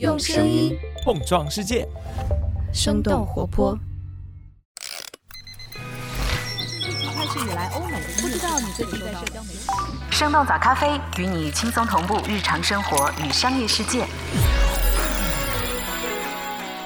用声音碰撞世界，生动活泼。开始以来，欧美不知道你最近在社交媒体。生动早咖啡与你轻松同步日常生活与商业世界。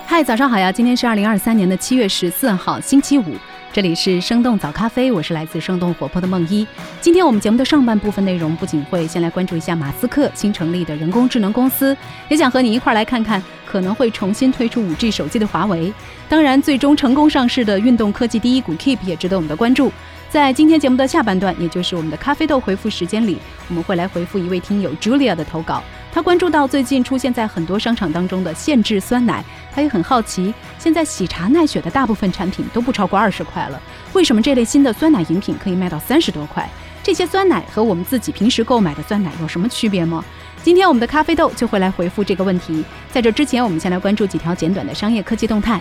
嗨，早上好呀！今天是二零二三年的七月十四号，星期五。这里是生动早咖啡，我是来自生动活泼的梦一。今天我们节目的上半部分内容，不仅会先来关注一下马斯克新成立的人工智能公司，也想和你一块来看看可能会重新推出五 G 手机的华为。当然，最终成功上市的运动科技第一股 Keep 也值得我们的关注。在今天节目的下半段，也就是我们的咖啡豆回复时间里，我们会来回复一位听友 Julia 的投稿。他关注到最近出现在很多商场当中的限制酸奶，他也很好奇，现在喜茶奈雪的大部分产品都不超过二十块了，为什么这类新的酸奶饮品可以卖到三十多块？这些酸奶和我们自己平时购买的酸奶有什么区别吗？今天我们的咖啡豆就会来回复这个问题。在这之前，我们先来关注几条简短的商业科技动态。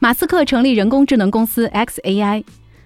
马斯克成立人工智能公司 xAI。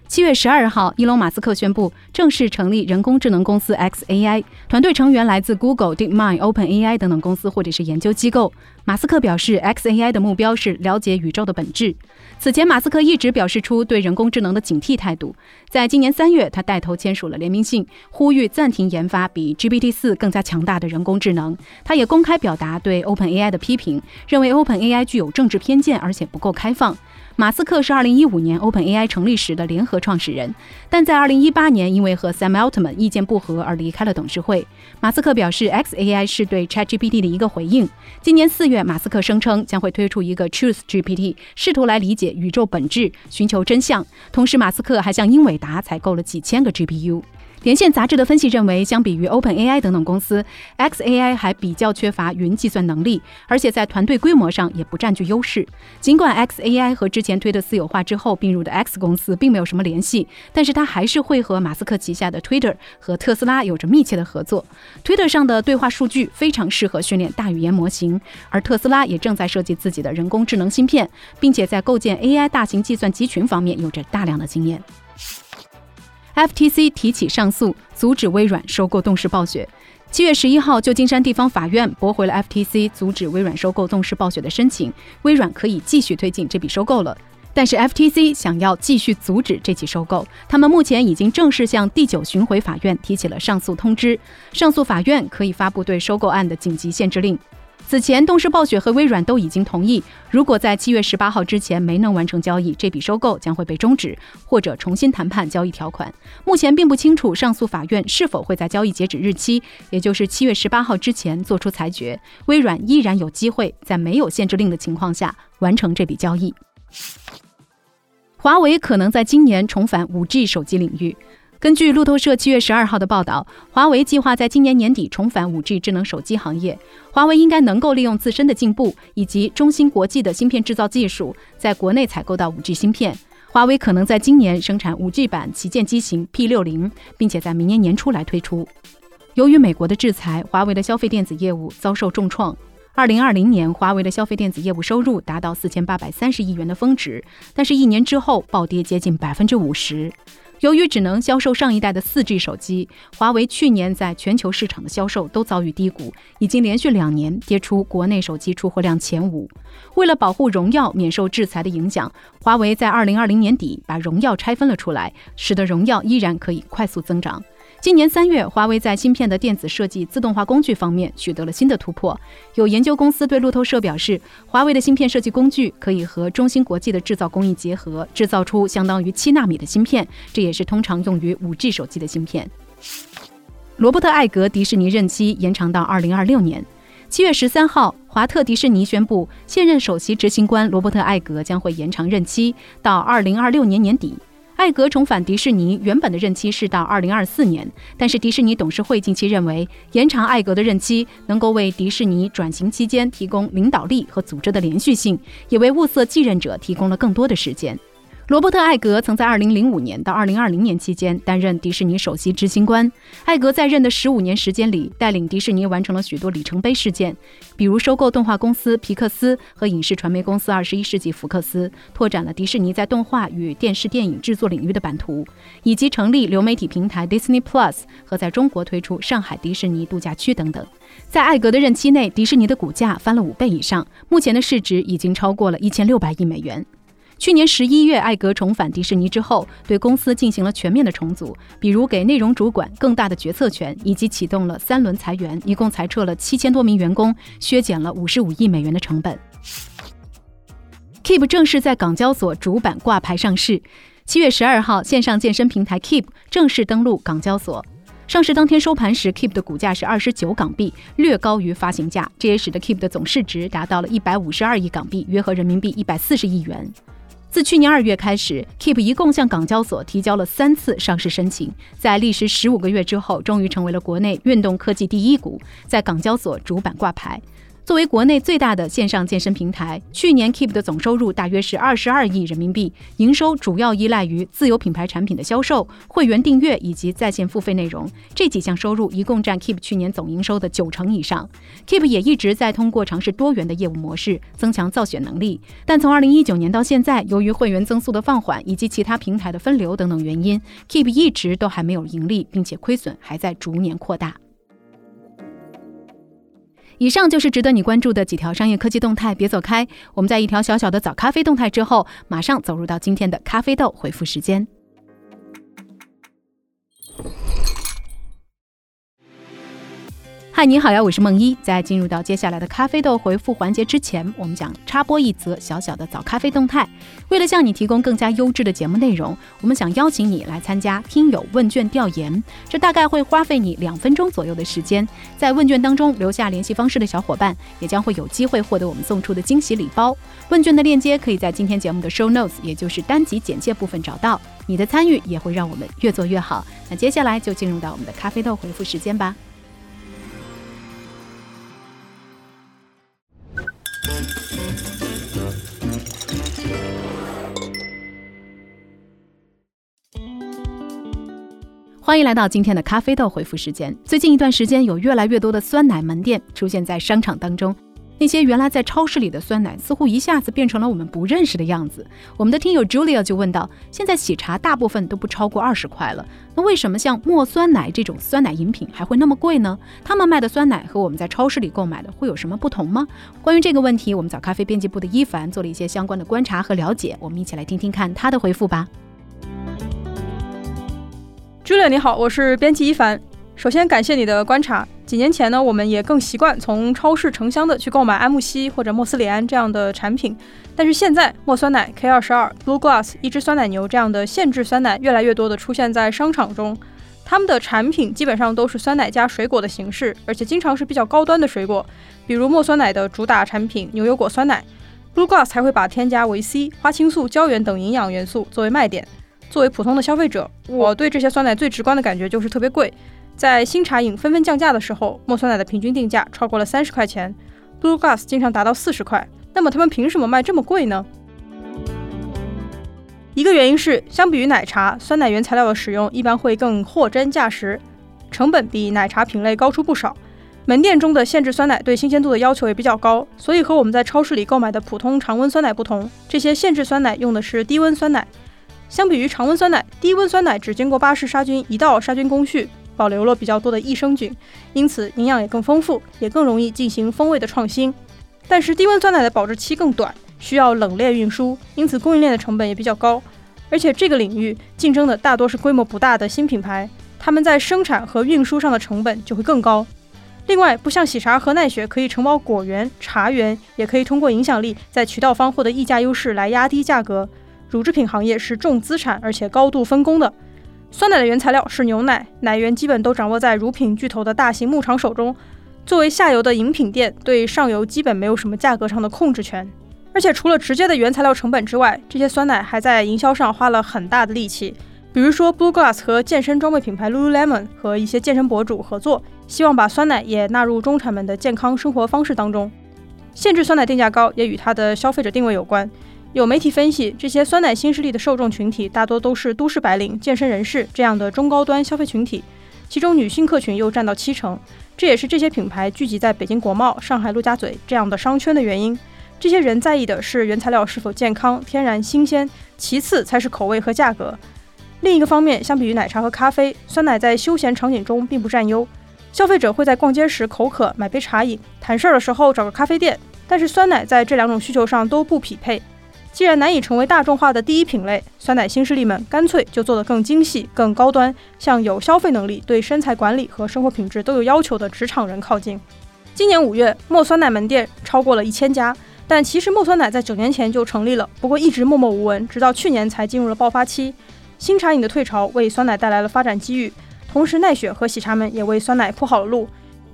七月十二号，伊隆·马斯克宣布正式成立人工智能公司 xAI，团队成员来自 Google、DeepMind、OpenAI 等等公司或者是研究机构。马斯克表示，xAI 的目标是了解宇宙的本质。此前，马斯克一直表示出对人工智能的警惕态度。在今年三月，他带头签署了联名信，呼吁暂停研发比 GPT 四更加强大的人工智能。他也公开表达对 OpenAI 的批评，认为 OpenAI 具有政治偏见，而且不够开放。马斯克是2015年 OpenAI 成立时的联合创始人，但在2018年因为和 Sam Altman 意见不合而离开了董事会。马斯克表示，xAI 是对 ChatGPT 的一个回应。今年四月，马斯克声称将会推出一个 Truth GPT，试图来理解宇宙本质，寻求真相。同时，马斯克还向英伟达采购了几千个 GPU。连线杂志的分析认为，相比于 OpenAI 等等公司，xAI 还比较缺乏云计算能力，而且在团队规模上也不占据优势。尽管 xAI 和之前推的私有化之后并入的 X 公司并没有什么联系，但是它还是会和马斯克旗下的 Twitter 和特斯拉有着密切的合作。Twitter 上的对话数据非常适合训练大语言模型，而特斯拉也正在设计自己的人工智能芯片，并且在构建 AI 大型计算集群方面有着大量的经验。FTC 提起上诉，阻止微软收购动视暴雪。七月十一号，旧金山地方法院驳回了 FTC 阻止微软收购动视暴雪的申请，微软可以继续推进这笔收购了。但是 FTC 想要继续阻止这起收购，他们目前已经正式向第九巡回法院提起了上诉通知，上诉法院可以发布对收购案的紧急限制令。此前，动视暴雪和微软都已经同意，如果在七月十八号之前没能完成交易，这笔收购将会被终止或者重新谈判交易条款。目前并不清楚上诉法院是否会在交易截止日期，也就是七月十八号之前做出裁决。微软依然有机会在没有限制令的情况下完成这笔交易。华为可能在今年重返五 G 手机领域。根据路透社七月十二号的报道，华为计划在今年年底重返五 G 智能手机行业。华为应该能够利用自身的进步以及中芯国际的芯片制造技术，在国内采购到五 G 芯片。华为可能在今年生产五 G 版旗舰机型 P 六零，并且在明年年初来推出。由于美国的制裁，华为的消费电子业务遭受重创。二零二零年，华为的消费电子业务收入达到四千八百三十亿元的峰值，但是，一年之后暴跌接近百分之五十。由于只能销售上一代的 4G 手机，华为去年在全球市场的销售都遭遇低谷，已经连续两年跌出国内手机出货量前五。为了保护荣耀免受制裁的影响，华为在2020年底把荣耀拆分了出来，使得荣耀依然可以快速增长。今年三月，华为在芯片的电子设计自动化工具方面取得了新的突破。有研究公司对路透社表示，华为的芯片设计工具可以和中芯国际的制造工艺结合，制造出相当于七纳米的芯片，这也是通常用于五 G 手机的芯片。罗伯特·艾格迪士尼任期延长到二零二六年。七月十三号，华特迪士尼宣布，现任首席执行官罗伯特·艾格将会延长任期到二零二六年年底。艾格重返迪士尼，原本的任期是到二零二四年，但是迪士尼董事会近期认为，延长艾格的任期能够为迪士尼转型期间提供领导力和组织的连续性，也为物色继任者提供了更多的时间。罗伯特·艾格曾在2005年到2020年期间担任迪士尼首席执行官。艾格在任的15年时间里，带领迪士尼完成了许多里程碑事件，比如收购动画公司皮克斯和影视传媒公司21世纪福克斯，拓展了迪士尼在动画与电视电影制作领域的版图，以及成立流媒体平台 Disney Plus 和在中国推出上海迪士尼度假区等等。在艾格的任期内，迪士尼的股价翻了五倍以上，目前的市值已经超过了一千六百亿美元。去年十一月，艾格重返迪士尼之后，对公司进行了全面的重组，比如给内容主管更大的决策权，以及启动了三轮裁员，一共裁撤了七千多名员工，削减了五十五亿美元的成本。Keep 正式在港交所主板挂牌上市。七月十二号，线上健身平台 Keep 正式登陆港交所。上市当天收盘时，Keep 的股价是二十九港币，略高于发行价，这也使得 Keep 的总市值达到了一百五十二亿港币，约合人民币一百四十亿元。自去年二月开始，Keep 一共向港交所提交了三次上市申请，在历时十五个月之后，终于成为了国内运动科技第一股，在港交所主板挂牌。作为国内最大的线上健身平台，去年 Keep 的总收入大约是二十二亿人民币，营收主要依赖于自有品牌产品的销售、会员订阅以及在线付费内容。这几项收入一共占 Keep 去年总营收的九成以上。Keep 也一直在通过尝试多元的业务模式，增强造血能力。但从二零一九年到现在，由于会员增速的放缓以及其他平台的分流等等原因，Keep 一直都还没有盈利，并且亏损还在逐年扩大。以上就是值得你关注的几条商业科技动态，别走开。我们在一条小小的早咖啡动态之后，马上走入到今天的咖啡豆回复时间。嗨，你好呀，我是梦一。在进入到接下来的咖啡豆回复环节之前，我们想插播一则小小的早咖啡动态。为了向你提供更加优质的节目内容，我们想邀请你来参加听友问卷调研。这大概会花费你两分钟左右的时间。在问卷当中留下联系方式的小伙伴，也将会有机会获得我们送出的惊喜礼包。问卷的链接可以在今天节目的 show notes，也就是单集简介部分找到。你的参与也会让我们越做越好。那接下来就进入到我们的咖啡豆回复时间吧。欢迎来到今天的咖啡豆回复时间。最近一段时间，有越来越多的酸奶门店出现在商场当中。那些原来在超市里的酸奶，似乎一下子变成了我们不认识的样子。我们的听友 Julia 就问道：现在喜茶大部分都不超过二十块了，那为什么像墨酸奶这种酸奶饮品还会那么贵呢？他们卖的酸奶和我们在超市里购买的会有什么不同吗？关于这个问题，我们找咖啡编辑部的伊凡做了一些相关的观察和了解，我们一起来听听看他的回复吧。Julia，你好，我是编辑一凡。首先感谢你的观察。几年前呢，我们也更习惯从超市成箱的去购买安慕希或者莫斯里安这样的产品。但是现在，莫酸奶、K 二十二、Blue Glass、一只酸奶牛这样的限制酸奶越来越多的出现在商场中。他们的产品基本上都是酸奶加水果的形式，而且经常是比较高端的水果，比如莫酸奶的主打产品牛油果酸奶，Blue Glass 才会把添加维 C、花青素、胶原等营养元素作为卖点。作为普通的消费者，我对这些酸奶最直观的感觉就是特别贵。在新茶饮纷纷降价的时候，莫酸奶的平均定价超过了三十块钱，Blue Glass 经常达到四十块。那么他们凭什么卖这么贵呢？一个原因是，相比于奶茶，酸奶原材料的使用一般会更货真价实，成本比奶茶品类高出不少。门店中的限制酸奶对新鲜度的要求也比较高，所以和我们在超市里购买的普通常温酸奶不同，这些限制酸奶用的是低温酸奶。相比于常温酸奶，低温酸奶只经过巴氏杀菌一道杀菌工序，保留了比较多的益生菌，因此营养也更丰富，也更容易进行风味的创新。但是低温酸奶的保质期更短，需要冷链运输，因此供应链的成本也比较高。而且这个领域竞争的大多是规模不大的新品牌，他们在生产和运输上的成本就会更高。另外，不像喜茶和奈雪可以承包果园、茶园，也可以通过影响力在渠道方获得溢价优势来压低价格。乳制品行业是重资产而且高度分工的。酸奶的原材料是牛奶，奶源基本都掌握在乳品巨头的大型牧场手中。作为下游的饮品店，对上游基本没有什么价格上的控制权。而且除了直接的原材料成本之外，这些酸奶还在营销上花了很大的力气。比如说，Blue Glass 和健身装备品牌 Lululemon 和一些健身博主合作，希望把酸奶也纳入中产们的健康生活方式当中。限制酸奶定价高，也与它的消费者定位有关。有媒体分析，这些酸奶新势力的受众群体大多都是都市白领、健身人士这样的中高端消费群体，其中女性客群又占到七成。这也是这些品牌聚集在北京国贸、上海陆家嘴这样的商圈的原因。这些人在意的是原材料是否健康、天然、新鲜，其次才是口味和价格。另一个方面，相比于奶茶和咖啡，酸奶在休闲场景中并不占优。消费者会在逛街时口渴买杯茶饮，谈事儿的时候找个咖啡店，但是酸奶在这两种需求上都不匹配。既然难以成为大众化的第一品类，酸奶新势力们干脆就做得更精细、更高端，向有消费能力、对身材管理和生活品质都有要求的职场人靠近。今年五月，墨酸奶门店超过了一千家，但其实墨酸奶在九年前就成立了，不过一直默默无闻，直到去年才进入了爆发期。新茶饮的退潮为酸奶带来了发展机遇，同时奈雪和喜茶们也为酸奶铺好了路。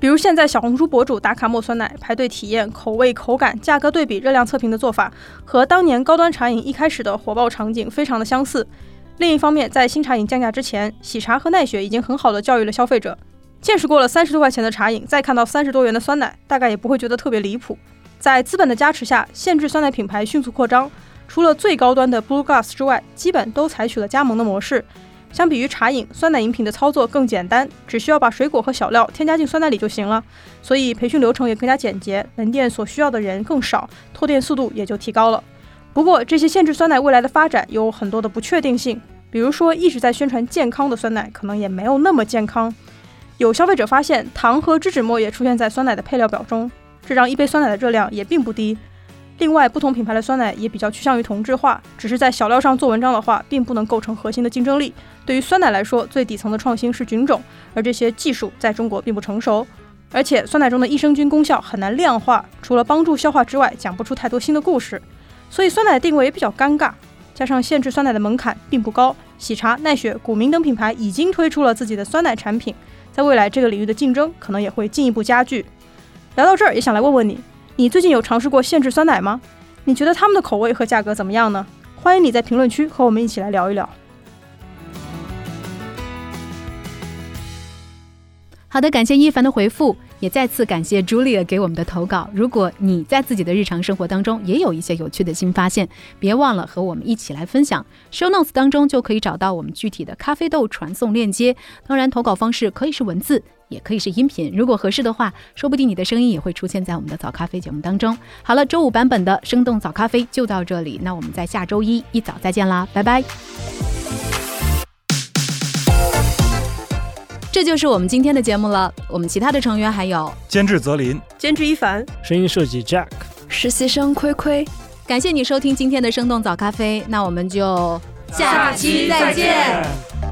比如现在小红书博主打卡墨酸奶，排队体验口味、口感、价格对比、热量测评的做法，和当年高端茶饮一开始的火爆场景非常的相似。另一方面，在新茶饮降价之前，喜茶和奈雪已经很好的教育了消费者，见识过了三十多块钱的茶饮，再看到三十多元的酸奶，大概也不会觉得特别离谱。在资本的加持下，限制酸奶品牌迅速扩张，除了最高端的 Blue Glass 之外，基本都采取了加盟的模式。相比于茶饮，酸奶饮品的操作更简单，只需要把水果和小料添加进酸奶里就行了，所以培训流程也更加简洁，门店所需要的人更少，拓店速度也就提高了。不过，这些限制酸奶未来的发展有很多的不确定性，比如说一直在宣传健康的酸奶，可能也没有那么健康。有消费者发现，糖和脂脂末也出现在酸奶的配料表中，这让一杯酸奶的热量也并不低。另外，不同品牌的酸奶也比较趋向于同质化，只是在小料上做文章的话，并不能构成核心的竞争力。对于酸奶来说，最底层的创新是菌种，而这些技术在中国并不成熟。而且，酸奶中的益生菌功效很难量化，除了帮助消化之外，讲不出太多新的故事。所以，酸奶的定位也比较尴尬。加上限制酸奶的门槛并不高，喜茶、奈雪、古茗等品牌已经推出了自己的酸奶产品，在未来这个领域的竞争可能也会进一步加剧。聊到这儿，也想来问问你。你最近有尝试过限制酸奶吗？你觉得他们的口味和价格怎么样呢？欢迎你在评论区和我们一起来聊一聊。好的，感谢一凡的回复，也再次感谢 Julia 给我们的投稿。如果你在自己的日常生活当中也有一些有趣的新发现，别忘了和我们一起来分享。Show Notes 当中就可以找到我们具体的咖啡豆传送链接。当然，投稿方式可以是文字。也可以是音频，如果合适的话，说不定你的声音也会出现在我们的早咖啡节目当中。好了，周五版本的生动早咖啡就到这里，那我们在下周一一早再见啦，拜拜。这就是我们今天的节目了。我们其他的成员还有监制泽林、监制一凡、声音设计 Jack、实习生亏亏。感谢你收听今天的生动早咖啡，那我们就下期再见。